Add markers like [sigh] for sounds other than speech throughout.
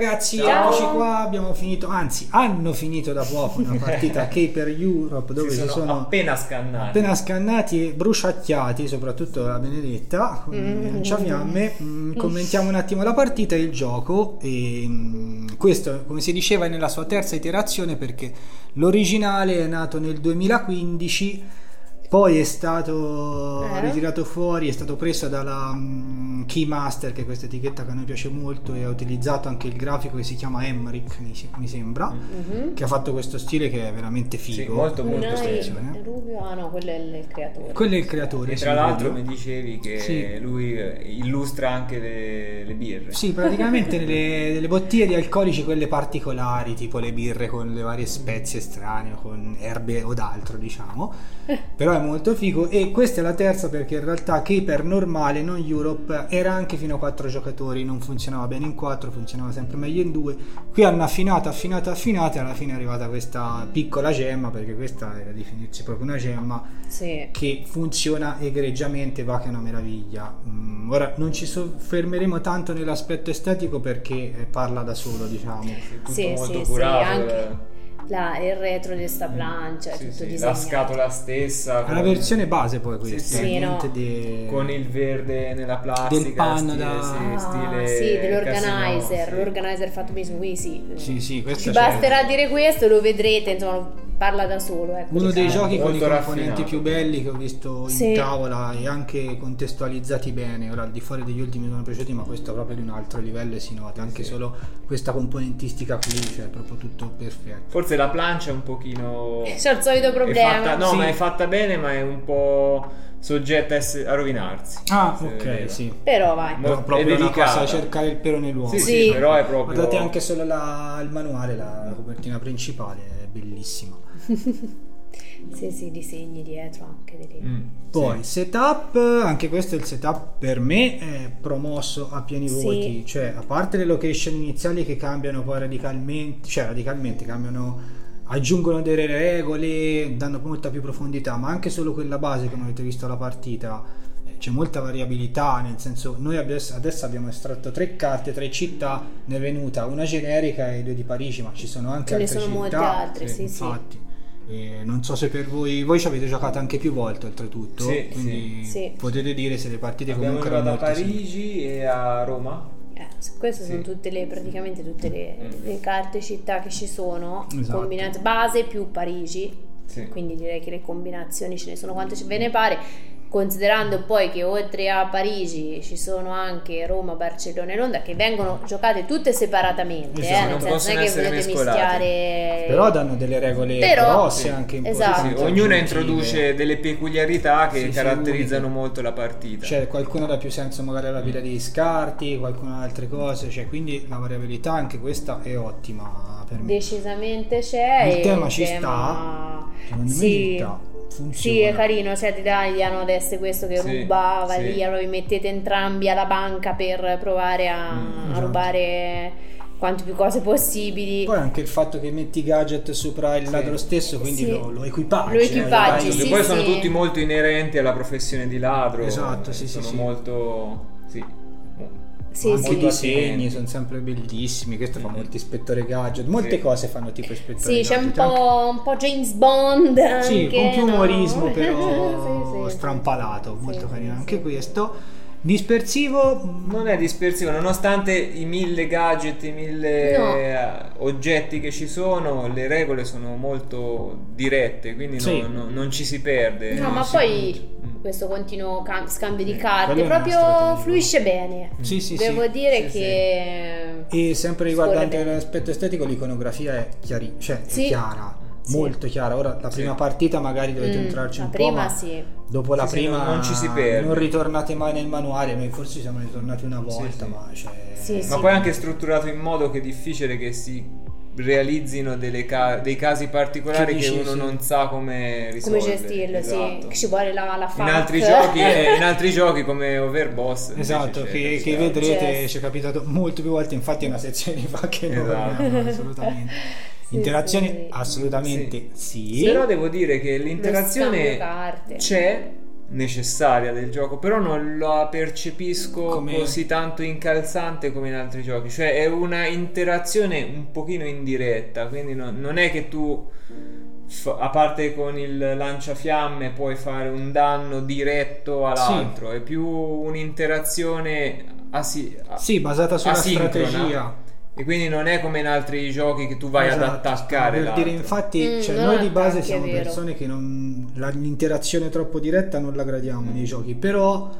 Ragazzi, Ciao. eccoci qua, abbiamo finito, anzi hanno finito da poco una [laughs] partita Caper Europe dove si si sono, sono appena scannati. appena scannati e bruciacchiati, soprattutto la Benedetta, con Mm. lanciafiamme. Mm, Commentiamo un attimo la partita e il gioco. E, mm, questo, come si diceva, è nella sua terza iterazione perché l'originale è nato nel 2015. Poi è stato Eh? ritirato fuori, è stato preso dalla mm, Keymaster, che è questa etichetta che a noi piace molto, e ha utilizzato anche il grafico che si chiama Emmerich, mi, mi sembra, Mhm. che ha fatto questo stile che è veramente figo. Sì, molto molto Unai attenzione. Rubio, ah no, quello è il, creatore. Quello è il creatore. E tra l'altro mi dicevi che Sì. lui eh, illustra anche le, le birre. Sì, praticamente [laughs] nelle, nelle bottiglie di alcolici, quelle particolari, tipo le birre con le varie spezie strane, con erbe o d'altro, diciamo. [laughs] Però è molto figo. E questa è la terza perché in realtà Caper normale, non Europe, era anche fino a 4 giocatori, non funzionava bene in 4, funzionava sempre meglio in 2. Qui hanno affinato, affinato, affinato e alla fine è arrivata questa piccola gemma, perché questa è da definirsi proprio una gemma Sì. che funziona egregiamente, va che è una meraviglia. Mm, ora non ci soffermeremo tanto nell'aspetto estetico perché eh, parla da solo, diciamo. Tutto Sì, molto sì, sì, curato. anche eh. La- il retro di sta plancia, è Sì, tutto sì, disegnato. la scatola stessa. È la con- versione base poi questa, Sì, sì, no. di... con il verde nella plastica Del panno stile, da- sì, Ah, stile sì, dell'organizer, casino, sì. l'organizer fatto benissimo, qui sì. Sì, sì, questo Ci basterà dire questo, lo vedrete, insomma, parla da solo. Ecco, Uno dei diciamo. giochi con i componenti raffinato. più belli che ho visto in Sì. tavola e anche contestualizzati bene. Ora al di fuori degli ultimi mi sono piaciuti, ma questo è proprio di un altro livello e si nota anche Sì. solo questa componentistica qui, cioè è proprio tutto perfetto. Forse la plancia è un pochino... C'è il solito problema. fatta, no, Sì. ma è fatta bene, ma è un po' soggetta a, rovinarsi. Ah, ok, vedeva. sì. Però vai. Mo- Però è proprio una delicata. cosa cercare il pelo nell'uovo. Sì, Sì. sì, però è proprio... Guardate anche solo la- il manuale, la copertina principale, è bellissima. [laughs] Sì, sì, disegni dietro anche delle... Mm, Poi sì. setup, anche questo è il setup per me è promosso a pieni Sì. voti, cioè a parte le location iniziali che cambiano poi radicalmente, cioè radicalmente cambiano, aggiungono delle regole, danno molta più profondità, ma anche solo quella base come avete visto la partita, eh, c'è molta variabilità, nel senso noi adesso, adesso abbiamo estratto tre carte, tre città, ne è venuta una generica e due di Parigi, ma ci sono anche Ce ne altre sono molte città. altre, sì, sì. infatti. E non so se per voi, voi ci avete giocato anche più volte oltretutto, Sì, quindi sì. Sì. potete dire se le partite Abbiamo comunque erano giocato a molto simili. Parigi e a Roma. Queste Sì. sono tutte le, praticamente tutte le, Mm. le carte città che ci sono, Esatto. combinate base più Parigi, Sì. quindi direi che le combinazioni ce ne sono quante ce ve ne pare, considerando poi che oltre a Parigi ci sono anche Roma, Barcellona e Londra che vengono giocate tutte separatamente, Esatto. eh, Non nel senso possono non è che mescolate. mischiare... Però danno delle regole Però- grosse Sì. anche Esatto. Sì, importanti. ognuna introduce delle peculiarità che Sì, caratterizzano molto la partita. Cioè, qualcuno dà più senso magari alla pila degli scarti, qualcuno ha altre cose, cioè, quindi la variabilità anche questa è ottima per me. Decisamente c'è. Il tema ci tema- Secondo me Sì. ci sta, funziona. Sì, è carino, cioè ti tagliano adesso questo che Sì, rubava sì. lì, allora vi mettete entrambi alla banca per provare a, Mm, a esatto. rubare quante più cose possibili. Poi anche il fatto che metti gadget sopra il Sì. ladro stesso, quindi Sì. lo, lo equipaggi. Lo eh, equipaggi. Che sì, poi sono tutti molto inerenti alla professione di ladro. Esatto, sì, sì, sono sì. molto. Sì. Sì, anche sì. i disegni sono sempre bellissimi. Questo fa Mm. molto ispettore gadget. Molte Sì. cose fanno tipo ispettore Sì, c'è un gadget. anche- po', un po' James Bond. Sì, anche, con più no? umorismo, Sì, però [laughs] sì, sì. strampalato. Sì, molto sì, carino sì. anche questo. Dispersivo. mm, Non è dispersivo, nonostante i mille gadget, i mille No. eh, oggetti che ci sono, le regole sono molto dirette, quindi non- Sì. non, non ci si perde. No, No, ma poi Mm. questo continuo cam- scambio di Eh, carte proprio fluisce bene. Sì, sì, Devo sì. dire Sì, che E sempre riguardante l'aspetto estetico, l'iconografia è, chiari- cioè, è Sì. chiara, Sì. molto chiara. Ora, la prima Sì. partita magari dovete Mm, entrarci un po', prima ma sì. dopo la Sì, sì, prima non- non ci si perde. non ritornate mai nel manuale. Noi forse siamo ritornati una Sì, volta, sì. ma cioè, Sì, Ma sì. poi è anche strutturato in modo che è difficile che si realizzino delle ca- dei casi particolari Che che, dici, uno sì. non sa come Come risolvere. gestirlo, sì. Esatto. Che ci vuole la, la In FAQ. altri, giochi, eh, [laughs] in altri giochi come Overboss Esatto, c'è- che, c'è- che vedrete C'è- ci è capitato molte più volte, infatti è una sezione di fa che noi Esatto. abbiamo, assolutamente. [laughs] Sì, Interazioni sì. assolutamente sì. Però devo dire che l'interazione c'è, necessaria del gioco, però non la percepisco Come- così tanto incalzante come in altri giochi, cioè è una interazione un pochino indiretta, quindi no- non è che tu a parte con il lanciafiamme puoi fare un danno diretto all'altro, è più un'interazione asi- Sì, basata sulla asincrona. strategia. E quindi non è come in altri giochi che tu vai ad Esatto, attaccare per l'altro. dire, infatti, Mm, cioè, noi di base siamo persone che non, la- l'interazione troppo diretta non la gradiamo nei giochi, però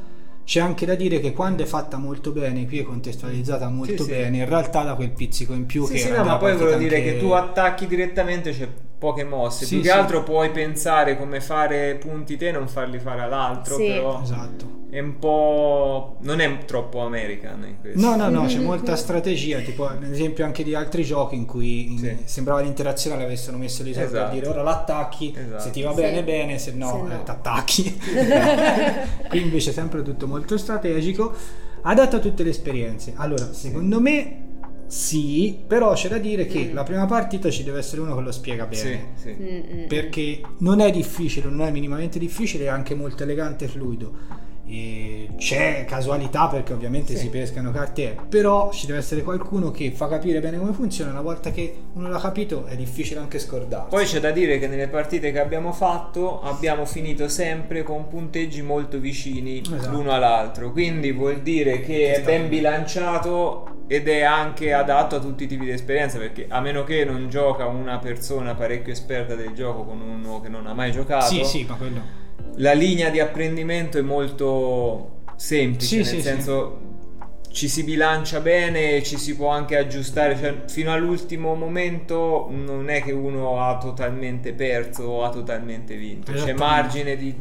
c'è anche da dire che quando è fatta molto bene, qui è contestualizzata molto Sì, sì. bene, in realtà da quel pizzico in più Sì, che sì, no, ma poi volevo dire anche- che tu attacchi direttamente, c'è poche mosse. Sì, Più che sì. altro puoi pensare come fare punti te e non farli fare all'altro, Sì. però Esatto. È un po'... non è troppo American in questo. No, no, no, c'è molta strategia, tipo ad esempio anche di altri giochi in cui in- Sì. sembrava l'interazione l'avessero messo lì sopra per Esatto. dire ora l'attacchi, Esatto. se ti va Sì. bene bene, se no, Se no. eh, t'attacchi. [laughs] qui invece è sempre tutto molto strategico, adatto a tutte le esperienze. Allora, secondo me sì, però c'è da dire che Mm. la prima partita ci deve essere uno che lo spiega bene. Sì, sì. Mm, mm. Perché non è difficile, non è minimamente difficile, è anche molto elegante e fluido. C'è casualità perché ovviamente Sì. si pescano carte, però ci deve essere qualcuno che fa capire bene come funziona. Una volta che uno l'ha capito, è difficile anche scordarsi. Poi c'è da dire che nelle partite che abbiamo fatto abbiamo finito sempre con punteggi molto vicini Esatto. l'uno all'altro, quindi vuol dire che è sta ben bilanciato ed è anche adatto a tutti i tipi di esperienza perché a meno che non gioca una persona parecchio esperta del gioco con uno che non ha mai giocato, sì, sì, ma quello. La linea di apprendimento è molto semplice, Sì, nel sì, sì. senso ci si bilancia bene e ci si può anche aggiustare, cioè fino all'ultimo momento non è che uno ha totalmente perso o ha totalmente vinto, c'è margine di,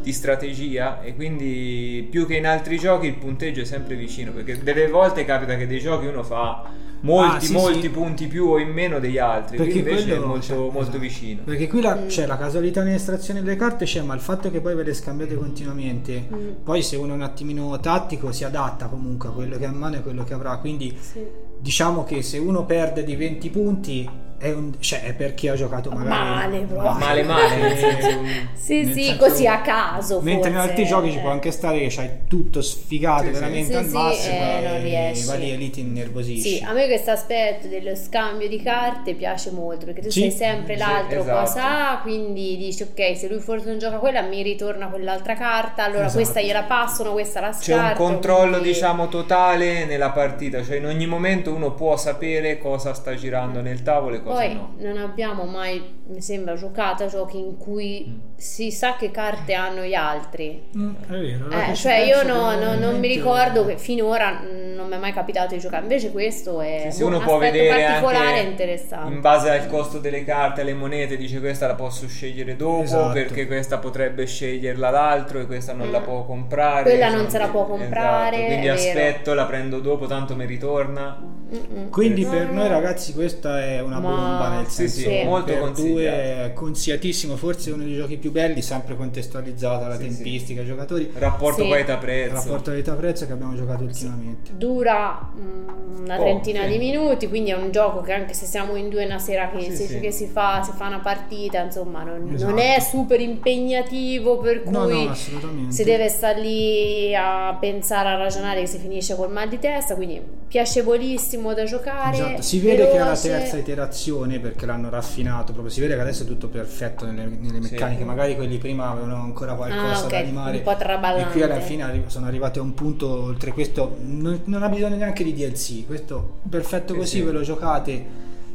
di strategia e quindi più che in altri giochi il punteggio è sempre vicino, perché delle volte capita che dei giochi uno fa molti Ah, sì, molti sì. punti più o in meno degli altri, qui Perché invece è quello molto, cioè, molto esatto. vicino. Perché qui la, Mm. c'è la casualità nell'estrazione delle carte, c'è, ma il fatto che poi ve le scambiate continuamente, Mm. poi se uno è un attimino tattico si adatta comunque a quello che ha in mano e quello che avrà. Quindi Sì. diciamo che se uno perde di 20 punti è, un- cioè, è perché ha giocato magari Male, proprio. Male male. [laughs] Sì, Nel sì, senso- così a caso. Mentre in forse. altri giochi ci può anche stare che c'hai tutto sfigato Sì, veramente Sì, al sì, massimo eh, non e riesci. va lì e lì ti innervosisci. Sì, a me questo aspetto dello scambio di carte piace molto perché tu Sì, sai sempre sì, l'altro esatto. cosa quindi dici ok, se lui forse non gioca quella mi ritorna quell'altra carta, allora Esatto. questa gliela passano, questa la C'è un scarto. controllo, quindi- diciamo, totale nella partita, cioè in ogni momento uno può sapere cosa sta girando nel tavolo e cosa Poi no. non abbiamo mai, mi sembra, giocato a giochi in cui Mm. si sa che carte hanno gli altri. Mm, è vero. Eh, cioè io no- no- non mi ricordo che finora mm, non mi è mai capitato di giocare, invece questo è Sì, se un uno può aspetto vedere particolare e anche interessante. in base al costo delle carte, alle monete, dice questa la posso scegliere dopo Esatto. perché questa potrebbe sceglierla l'altro e questa non la Mm. può comprare. Quella non se la può esatto, comprare, Quindi è vero. aspetto, la prendo dopo, tanto mi ritorna. Mm-mm. Quindi No, per no. noi ragazzi questa è una Ma- bomba nel Sì, senso sì, molto consigliato. consigliatissimo, forse uno dei giochi più belli, sempre contestualizzato alla Sì, sì. tempistica, ai giocatori, Rapporto Sì. qualità-prezzo. rapporto qualità-prezzo che abbiamo giocato ultimamente. Dura mm, una trentina sì. di minuti, quindi è un gioco che anche se siamo in due una sera che, Sì, si, sì. che si fa, si fa una partita, insomma, non, non Esatto. è super impegnativo per cui No, no, assolutamente. si deve stare lì a pensare, a ragionare che si finisce col mal di testa, quindi piacevolissimo da giocare. Esatto, si vede che è la veloce. terza iterazione perché l'hanno raffinato, proprio si vede che adesso è tutto perfetto nelle, nelle Sì. meccaniche, magari quelli prima avevano ancora qualcosa Ah, ok, da animare. un po' traballante. E qui alla fine arri- sono arrivati a un punto, oltre questo, non, non ha bisogno neanche di DLC, questo perfetto Sì, così, sì. ve lo giocate.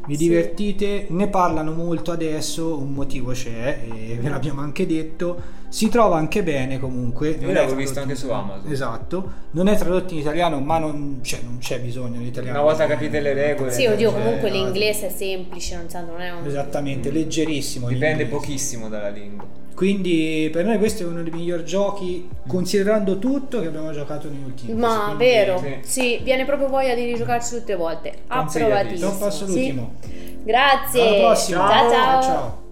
Vi Sì. divertite, ne parlano molto adesso, un motivo c'è e ve l'abbiamo anche detto. Si trova anche bene comunque. Io l'avevo visto anche in- su Amazon. Esatto, non è tradotto in italiano, ma non, cioè, non c'è bisogno di italiano. Una volta capite le regole. Sì, oddio, comunque l'inglese è semplice, non, sa- non è un... Esattamente, leggerissimo. Dipende l'inglese. pochissimo dalla lingua. Quindi per noi questo è uno dei migliori giochi, considerando tutto che abbiamo giocato negli ultimi. Ma vero, sì. sì, viene proprio voglia di rigiocarci tutte le volte. Approvatissimo. Top assoluto. Sì. Grazie. Alla prossima. ciao. ciao. ciao.